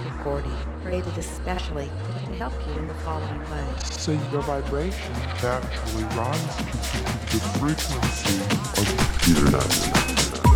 recording created especially to help you in the following way. So your vibration naturally rises to the frequency of the computer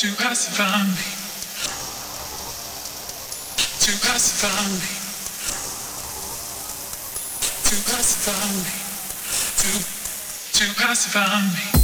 to pacify me, to pacify me, to pacify me, to to pacify me.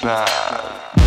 Bad.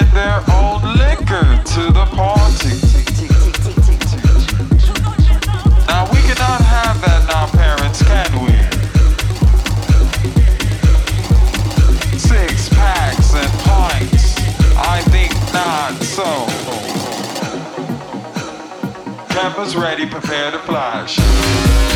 in their own liquor to the party. Now we cannot have that now, parents, can we? Six packs and pints, I think not so. Campers ready, prepare to flash.